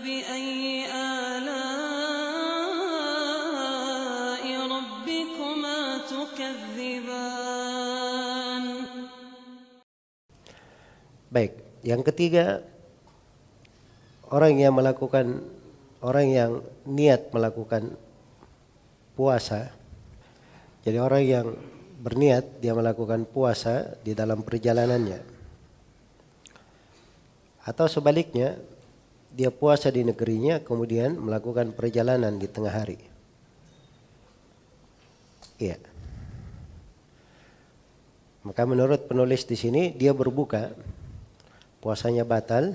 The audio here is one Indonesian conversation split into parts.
فبأي آلاء ربكما تكذبان Baik, yang ketiga orang yang melakukan orang yang niat melakukan puasa. Jadi orang yang berniat dia melakukan puasa di dalam perjalanannya. Atau sebaliknya dia puasa di negerinya kemudian melakukan perjalanan di tengah hari. Iya. Maka menurut penulis di sini dia berbuka puasanya batal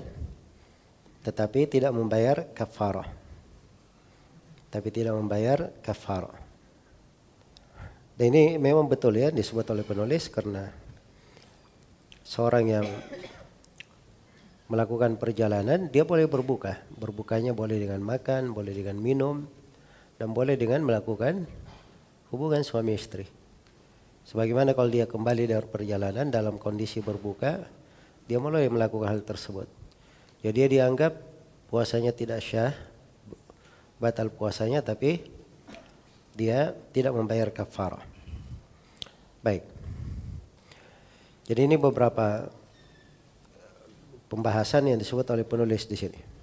tetapi tidak membayar kafarah. Tapi tidak membayar kafarah. Dan ini memang betul ya disebut oleh penulis karena seorang yang melakukan perjalanan dia boleh berbuka. Berbukanya boleh dengan makan, boleh dengan minum dan boleh dengan melakukan hubungan suami istri. Sebagaimana kalau dia kembali dari perjalanan dalam kondisi berbuka, dia mulai melakukan hal tersebut. Jadi dia dianggap puasanya tidak syah, batal puasanya tapi dia tidak membayar kafarah. Baik. Jadi ini beberapa pembahasan yang disebut oleh penulis di sini.